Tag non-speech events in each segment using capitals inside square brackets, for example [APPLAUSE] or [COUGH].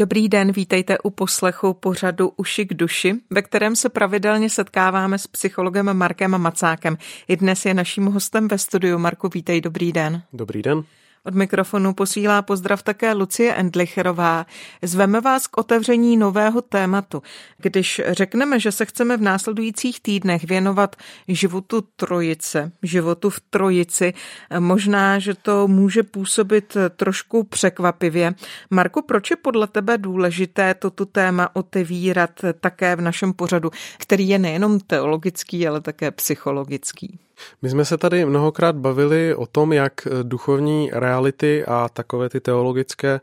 Dobrý den, vítejte u poslechu pořadu Uši k duši, ve kterém se pravidelně setkáváme s psychologem Markem Macákem. I dnes je naším hostem ve studiu. Marku, vítej, dobrý den. Dobrý den. Od mikrofonu posílá pozdrav také Lucie Endlicherová. Zveme vás k otevření nového tématu. Když řekneme, že se chceme v následujících týdnech věnovat životu trojice, životu v trojici, možná, že to může působit trošku překvapivě. Marku, proč je podle tebe důležité toto téma otevírat také v našem pořadu, který je nejenom teologický, ale také psychologický? My jsme se tady mnohokrát bavili o tom, jak duchovní reality a takové ty teologické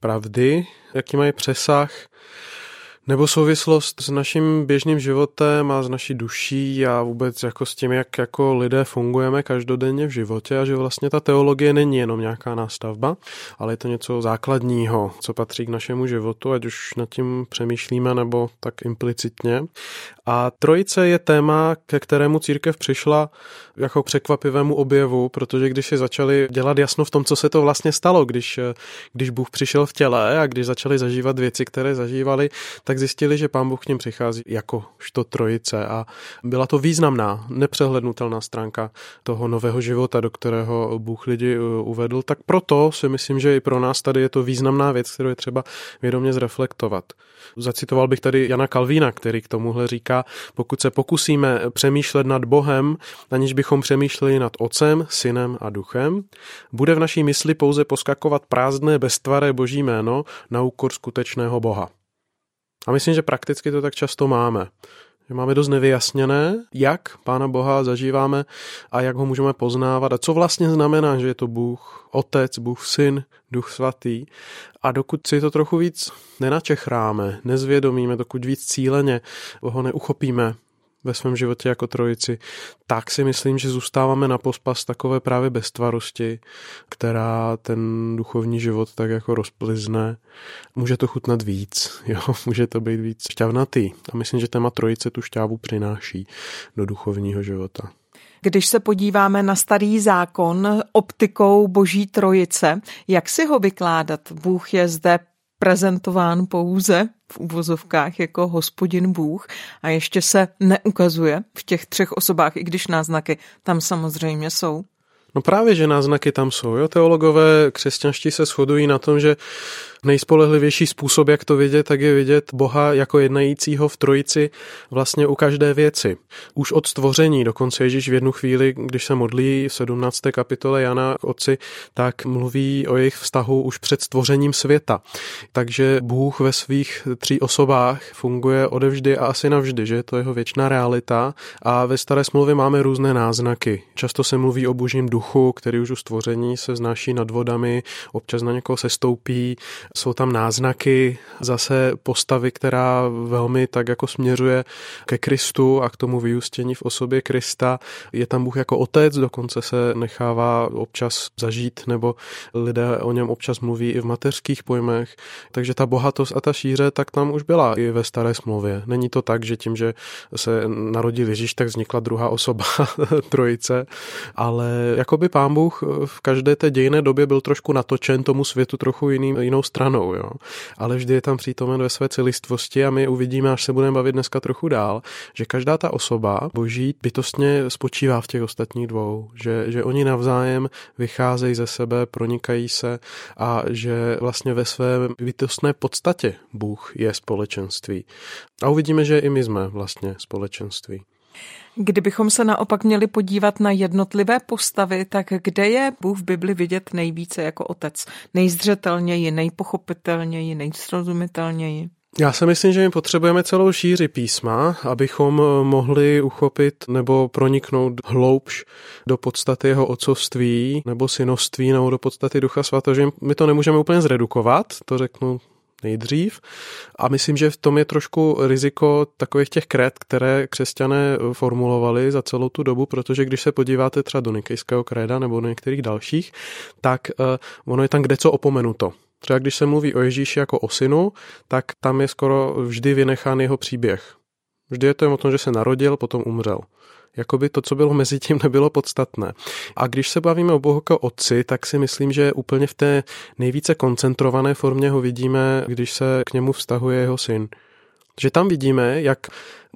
pravdy, jaký mají přesah nebo souvislost s naším běžným životem a s naší duší a vůbec jako s tím, jak jako lidé fungujeme každodenně v životě a že vlastně ta teologie není jenom nějaká nástavba, ale je to něco základního, co patří k našemu životu, ať už nad tím přemýšlíme nebo tak implicitně. A trojice je téma, ke kterému církev přišla jako překvapivému objevu, protože když si začali dělat jasno v tom, co se to vlastně stalo, když, když Bůh přišel v těle a když začali zažívat věci, které zažívali, tak zjistili, že pán Bůh k ním přichází jako što trojice a byla to významná, nepřehlednutelná stránka toho nového života, do kterého Bůh lidi uh, uvedl. Tak proto si myslím, že i pro nás tady je to významná věc, kterou je třeba vědomě zreflektovat. Zacitoval bych tady Jana Kalvína, který k tomuhle říká, pokud se pokusíme přemýšlet nad Bohem, aniž bychom přemýšleli nad Otcem, Synem a Duchem, bude v naší mysli pouze poskakovat prázdné beztvaré boží jméno na úkor skutečného Boha. A myslím, že prakticky to tak často máme. Že máme dost nevyjasněné, jak Pána Boha zažíváme a jak ho můžeme poznávat a co vlastně znamená, že je to Bůh Otec, Bůh Syn, Duch Svatý. A dokud si to trochu víc nenačechráme, nezvědomíme, dokud víc cíleně ho neuchopíme, ve svém životě jako trojici, tak si myslím, že zůstáváme na pospas takové právě beztvarosti, která ten duchovní život tak jako rozplizne. Může to chutnat víc, [LAUGHS] jo? může to být víc šťavnatý. A myslím, že téma trojice tu šťávu přináší do duchovního života. Když se podíváme na starý zákon optikou boží trojice, jak si ho vykládat? Bůh je zde prezentován pouze v uvozovkách jako hospodin Bůh a ještě se neukazuje v těch třech osobách, i když náznaky tam samozřejmě jsou. No právě, že náznaky tam jsou. Jo? Teologové křesťanští se shodují na tom, že nejspolehlivější způsob, jak to vidět, tak je vidět Boha jako jednajícího v trojici vlastně u každé věci. Už od stvoření, dokonce Ježíš v jednu chvíli, když se modlí v 17. kapitole Jana k otci, tak mluví o jejich vztahu už před stvořením světa. Takže Bůh ve svých tří osobách funguje odevždy a asi navždy, že je to jeho věčná realita a ve staré smlouvě máme různé náznaky. Často se mluví o božím duchu, který už u stvoření se znáší nad vodami, občas na někoho se stoupí, jsou tam náznaky zase postavy, která velmi tak jako směřuje ke Kristu a k tomu vyústění v osobě Krista. Je tam Bůh jako otec, dokonce se nechává občas zažít, nebo lidé o něm občas mluví i v mateřských pojmech. Takže ta bohatost a ta šíře tak tam už byla i ve staré smlouvě. Není to tak, že tím, že se narodil Ježíš, tak vznikla druhá osoba [LAUGHS] trojice, ale jakoby pán Bůh v každé té dějné době byl trošku natočen tomu světu trochu jiným, jinou stranou stranou, jo. Ale vždy je tam přítomen ve své celistvosti a my uvidíme, až se budeme bavit dneska trochu dál, že každá ta osoba boží bytostně spočívá v těch ostatních dvou, že, že oni navzájem vycházejí ze sebe, pronikají se a že vlastně ve své bytostné podstatě Bůh je společenství. A uvidíme, že i my jsme vlastně společenství. Kdybychom se naopak měli podívat na jednotlivé postavy, tak kde je Bůh v Bibli vidět nejvíce jako otec? Nejzřetelněji, nejpochopitelněji, nejsrozumitelněji? Já si myslím, že my potřebujeme celou šíři písma, abychom mohli uchopit nebo proniknout hloubš do podstaty jeho otcovství nebo synovství nebo do podstaty Ducha Svatého, že my to nemůžeme úplně zredukovat, to řeknu nejdřív. A myslím, že v tom je trošku riziko takových těch kret, které křesťané formulovali za celou tu dobu, protože když se podíváte třeba do Nikejského kréda nebo do některých dalších, tak uh, ono je tam kde co opomenuto. Třeba když se mluví o Ježíši jako o synu, tak tam je skoro vždy vynechán jeho příběh. Vždy je to o tom, že se narodil, potom umřel. Jakoby to, co bylo mezi tím, [LAUGHS] nebylo podstatné. A když se bavíme o Bohu jako otci, tak si myslím, že úplně v té nejvíce koncentrované formě ho vidíme, když se k němu vztahuje jeho syn. Že tam vidíme, jak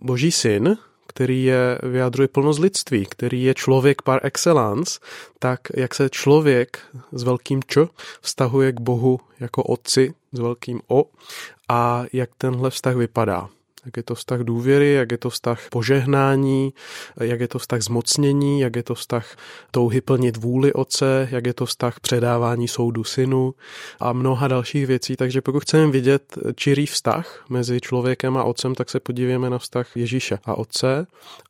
boží syn, který je, vyjadruje plnost lidství, který je člověk par excellence, tak jak se člověk s velkým č vztahuje k Bohu jako otci s velkým o a jak tenhle vztah vypadá jak je to vztah důvěry, jak je to vztah požehnání, jak je to vztah zmocnění, jak je to vztah touhy plnit vůli otce, jak je to vztah předávání soudu synu a mnoha dalších věcí. Takže pokud chceme vidět čirý vztah mezi člověkem a otcem, tak se podívejme na vztah Ježíše a otce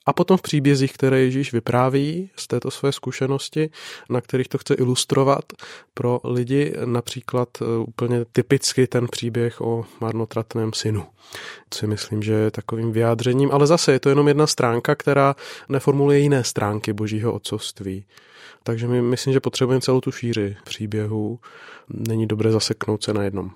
a potom v příbězích, které Ježíš vypráví z této své zkušenosti, na kterých to chce ilustrovat pro lidi, například e, úplně typicky ten příběh o marnotratném synu. Si myslím, že takovým vyjádřením, ale zase je to jenom jedna stránka, která neformuluje jiné stránky božího otcovství. Takže my myslím, že potřebujeme celou tu šíři příběhů. Není dobré zaseknout se na jednom.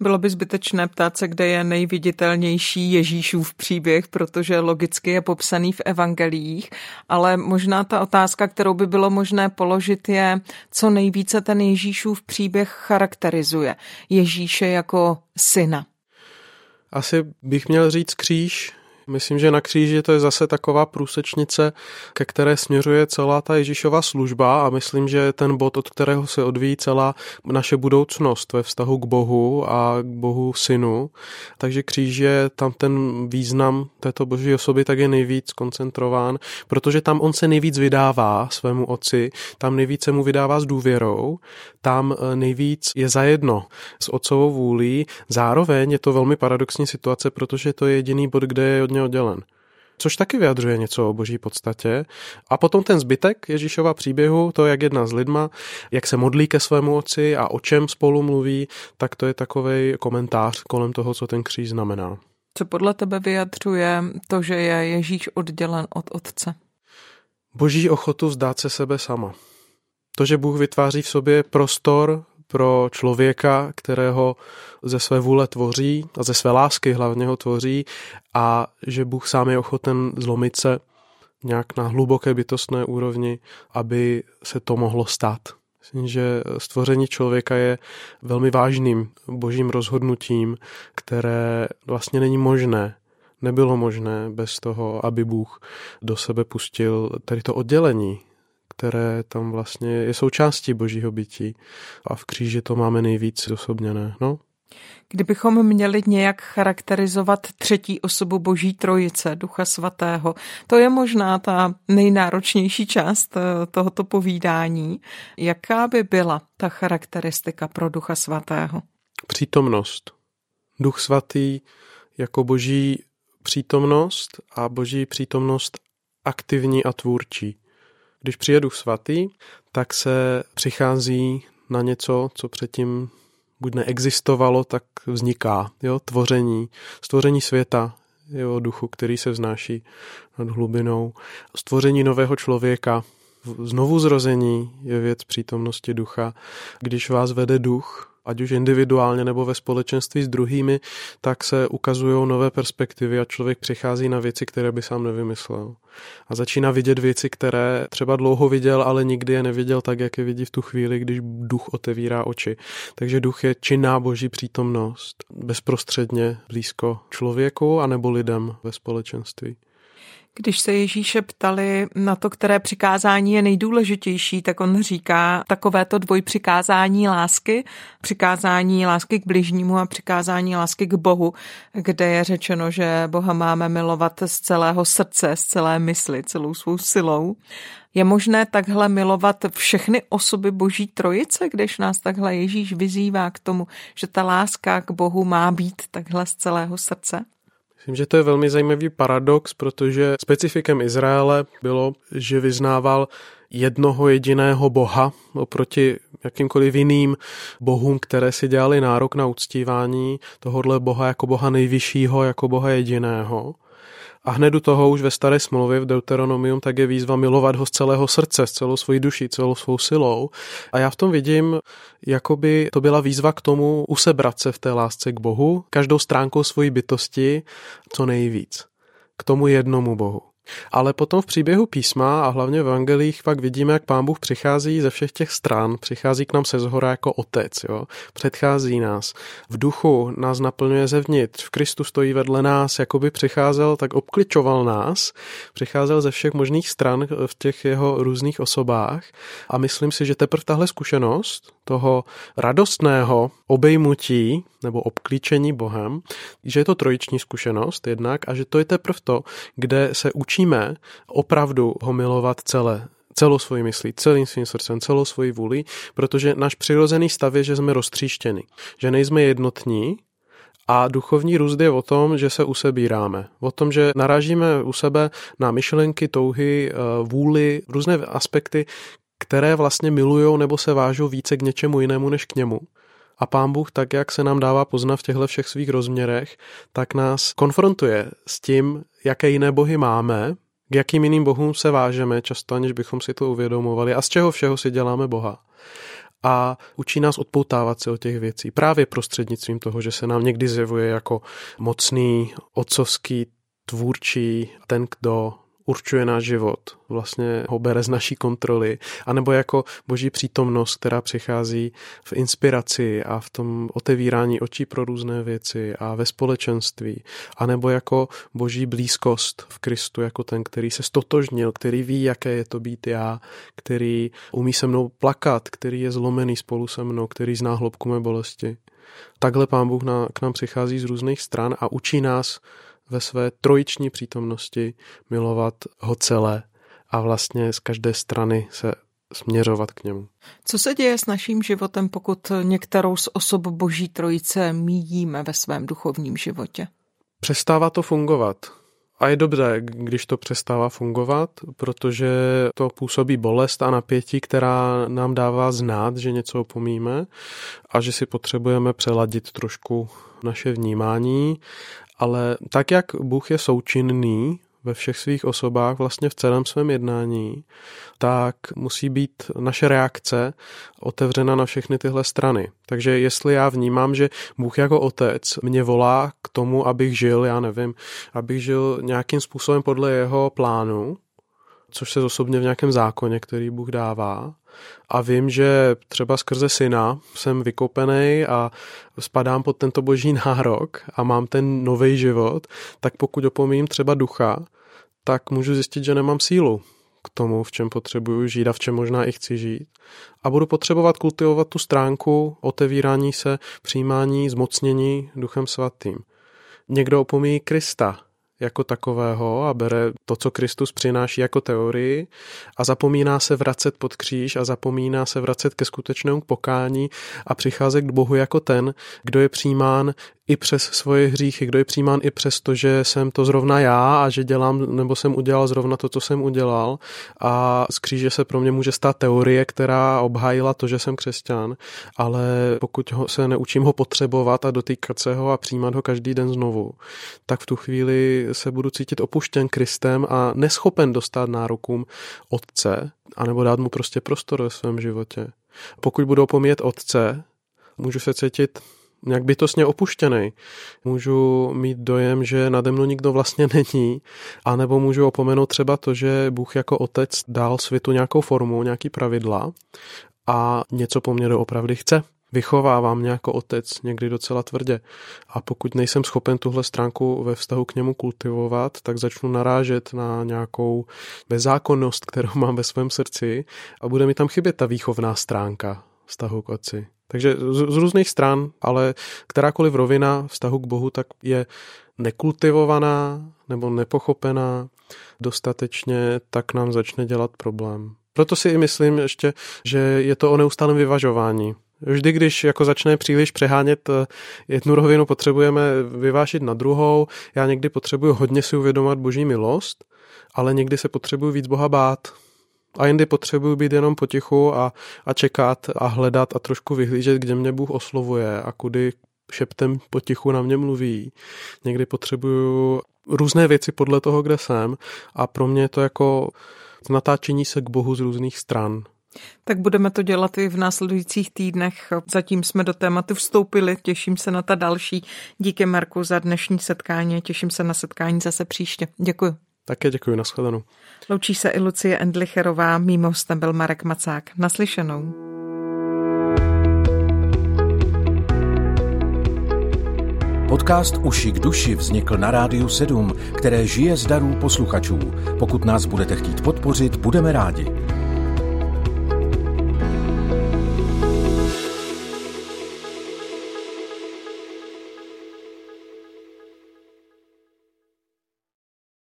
Bylo by zbytečné ptát se, kde je nejviditelnější Ježíšův příběh, protože logicky je popsaný v evangelích, ale možná ta otázka, kterou by bylo možné položit, je, co nejvíce ten Ježíšův příběh charakterizuje. Ježíše jako syna. Asi bych měl říct kříž, Myslím, že na kříži to je zase taková průsečnice, ke které směřuje celá ta Ježíšova služba a myslím, že ten bod, od kterého se odvíjí celá naše budoucnost ve vztahu k Bohu a k Bohu synu. Takže kříž je tam ten význam této boží osoby tak je nejvíc koncentrován, protože tam on se nejvíc vydává svému otci, tam nejvíc se mu vydává s důvěrou, tam eh, nejvíc je zajedno s otcovou vůlí. Zároveň je to velmi paradoxní situace, protože to je jediný bod, kde je od něj oddělen. Což taky vyjadřuje něco o boží podstatě. A potom ten zbytek Ježíšova příběhu, to, jak jedná s lidma, jak se modlí ke svému otci a o čem spolu mluví, tak to je takový komentář kolem toho, co ten kříž znamená. Co podle tebe vyjadřuje to, že je Ježíš oddělen od otce? Boží ochotu vzdát se sebe sama. To, že Bůh vytváří v sobě prostor pro člověka, kterého ze své vůle tvoří a ze své lásky hlavně ho tvoří a že Bůh sám je ochoten zlomit se nějak na hluboké bytostné úrovni, aby se to mohlo stát. Myslím, že stvoření člověka je velmi vážným božím rozhodnutím, které vlastně není možné nebylo možné bez toho, aby Bůh do sebe pustil tady to oddělení které tam vlastně je součástí božího bytí. A v kříži to máme nejvíc osobněné. No, Kdybychom měli nějak charakterizovat třetí osobu Boží trojice, Ducha Svatého, to je možná ta nejnáročnější část eh, tohoto povídání. Jaká by byla ta charakteristika pro Ducha Svatého? Přítomnost. Duch Svatý jako Boží přítomnost a Boží přítomnost aktivní a tvůrčí. Když přijde Duch Svatý, tak se přichází na něco, co předtím buď neexistovalo, tak vzniká. Jo? Tvoření, stvoření světa, jeho duchu, který se vznáší nad hlubinou. Stvoření nového člověka, znovu zrození je věc přítomnosti ducha. Když vás vede duch, ať už individuálně nebo ve společenství s druhými, tak se ukazují nové perspektivy a člověk přichází na věci, které by sám nevymyslel. A začíná vidět věci, které třeba dlouho viděl, ale nikdy je neviděl tak, jak je vidí v tu chvíli, když duch otevírá oči. Takže duch je činná boží přítomnost bezprostředně blízko člověku anebo lidem ve společenství. Když se Ježíše ptali na to, které přikázání je nejdůležitější, tak on říká takovéto dvojpřikázání lásky, přikázání lásky k bližnímu a přikázání lásky k Bohu, kde je řečeno, že Boha máme milovat z celého srdce, z celé mysli, celou svou silou. Je možné takhle milovat všechny osoby Boží trojice, když nás takhle Ježíš vyzývá k tomu, že ta láska k Bohu má být takhle z celého srdce? Myslím, že to je velmi zajímavý paradox, protože specifikem Izraele bylo, že vyznával jednoho jediného boha oproti jakýmkoliv jiným bohům, které si dělali nárok na uctívání tohohle boha jako boha nejvyššího, jako boha jediného. A hned u toho už ve staré smlouvě v Deuteronomium tak je výzva milovat ho z celého srdce, z celou svojí duší, celou svou silou. A já v tom vidím, jako by to byla výzva k tomu usebrat se v té lásce k Bohu, každou stránkou svojí bytosti co nejvíc. K tomu jednomu Bohu. Ale potom v příběhu písma a hlavně v evangelích pak vidíme, jak pán Bůh přichází ze všech těch stran, přichází k nám se zhora jako otec, jo? předchází nás. V duchu nás naplňuje zevnitř, v Kristu stojí vedle nás, jako by přicházel, tak obkličoval nás, přicházel ze všech možných stran v těch jeho různých osobách a myslím si, že teprve tahle zkušenost toho radostného obejmutí nebo obklíčení Bohem, že je to trojiční zkušenost jednak a že to je teprve to, kde se učíme opravdu ho milovat celé, celou svoji myslí, celým svým srdcem, celou svoji vůli, protože náš přirozený stav je, že jsme roztříštěni, že nejsme jednotní, a duchovní růst je o tom, že se usebíráme. O tom, že narážíme u sebe na myšlenky, touhy, eh, vůli, různé aspekty, které vlastně milujou nebo se vážou více k něčemu jinému než k němu. A pán Bůh, tak jak se nám dává poznat v těchto všech svých rozměrech, tak nás konfrontuje s tím, jaké jiné bohy máme, k jakým jiným bohům se vážeme, často aniž bychom si to uvědomovali a z čeho všeho si děláme Boha. A učí nás odpoutávat se od těch věcí právě prostřednictvím toho, že se nám někdy zjevuje jako mocný, otcovský, tvůrčí, ten, kdo určuje náš život, vlastně ho bere z naší kontroly, anebo jako boží přítomnost, která přichází v inspiraci a v tom otevírání očí pro různé věci a ve společenství, anebo jako boží blízkost v Kristu, jako ten, který se stotožnil, který ví, jaké je to být já, který umí se mnou plakat, který je zlomený spolu se mnou, který zná hloubku mé bolesti. Takhle pán Bůh na, k nám přichází z různých stran a učí nás ve své trojiční přítomnosti milovat ho celé a vlastně z každé strany se směřovat k němu. Co se děje s naším životem, pokud některou z osob Boží trojice míjíme ve svém duchovním životě? Přestává to fungovat. A je dobře, když to přestává fungovat, protože to působí bolest a napětí, která nám dává znát, že něco opomíme a že si potřebujeme přeladit trošku naše vnímání ale tak, jak Bůh je součinný ve všech svých osobách, vlastně v celém svém jednání, tak musí být naše reakce otevřena na všechny tyhle strany. Takže jestli já vnímám, že Bůh jako otec mě volá k tomu, abych žil, já nevím, abych žil nějakým způsobem podle jeho plánu, což se osobně v nějakém zákoně, který Bůh dává, a vím, že třeba skrze syna jsem vykopený a spadám pod tento boží [LAUGHS] nárok a mám ten nový život, tak pokud opomím třeba ducha, tak můžu zjistit, že nemám sílu k tomu, v čem potřebuju žít a v čem možná i chci žít. A budu potřebovat kultivovat tu stránku otevírání se, přijímání, zmocnění duchem svatým. Někdo opomíjí Krista, jako takového a bere to, co Kristus přináší jako teorii a zapomíná se vracet pod kříž a zapomíná se vracet ke skutečnému pokání a přicházet k Bohu jako ten, kdo je přijímán i přes svoje hříchy, kdo je přijímán i přes to, že jsem to zrovna já a že dělám, nebo jsem udělal zrovna to, co jsem udělal. A z kříže se pro mě může stát teorie, která obhájila to, že jsem křesťan, ale pokud ho, se neučím ho potřebovat a dotýkat se ho a přijímat ho každý den znovu, tak v tu chvíli se budu cítit opuštěn Kristem a neschopen dostat nárokům Otce, anebo dát mu prostě prostor ve svém životě. Pokud budu opomíjet Otce, můžu se cítit nějak bytostně opuštěný. Můžu mít dojem, že nade mnou nikdo vlastně není, anebo můžu opomenout třeba to, že Bůh jako otec dal světu nějakou formu, nějaký pravidla a něco po mně doopravdy chce. Vychovávám mě jako otec někdy docela tvrdě. A pokud nejsem schopen tuhle stránku ve vztahu k němu kultivovat, tak začnu narážet na nějakou bezákonnost, kterou mám ve svém srdci a bude mi tam chybět ta výchovná stránka vztahu k otci. Takže z, z různých stran, ale kterákoliv rovina vztahu k Bohu tak je nekultivovaná nebo nepochopená dostatečně, tak nám začne dělat problém. Proto si i myslím ještě, že je to o neustálém vyvažování. Vždy, když jako začne příliš přehánět eh, jednu rovinu, potřebujeme vyvážit na druhou. Já někdy potřebuji hodně si uvědomovat boží milost, ale někdy se potřebuji víc Boha bát. A jindy potřebuji být jenom potichu a, a čekat a hledat a trošku vyhlížet, kde mě Bůh oslovuje a kudy šeptem potichu na mě mluví. Někdy potřebuju různé věci podle toho, kde jsem a pro mě je to jako natáčení se k Bohu z různých stran. Tak budeme to dělat i v následujících týdnech. Zatím jsme do tématu vstoupili, těším se na ta další. Díky Marku za dnešní setkání, těším se na setkání zase příště. Děkuji. Také děkuji, nashledanou. Loučí se i Lucie Endlicherová, mým hostem byl Marek Macák. Naslyšenou. Podcast Uši k duši vznikl na Rádiu 7, které žije z darů posluchačů. Pokud nás budete chtít podpořit, budeme rádi.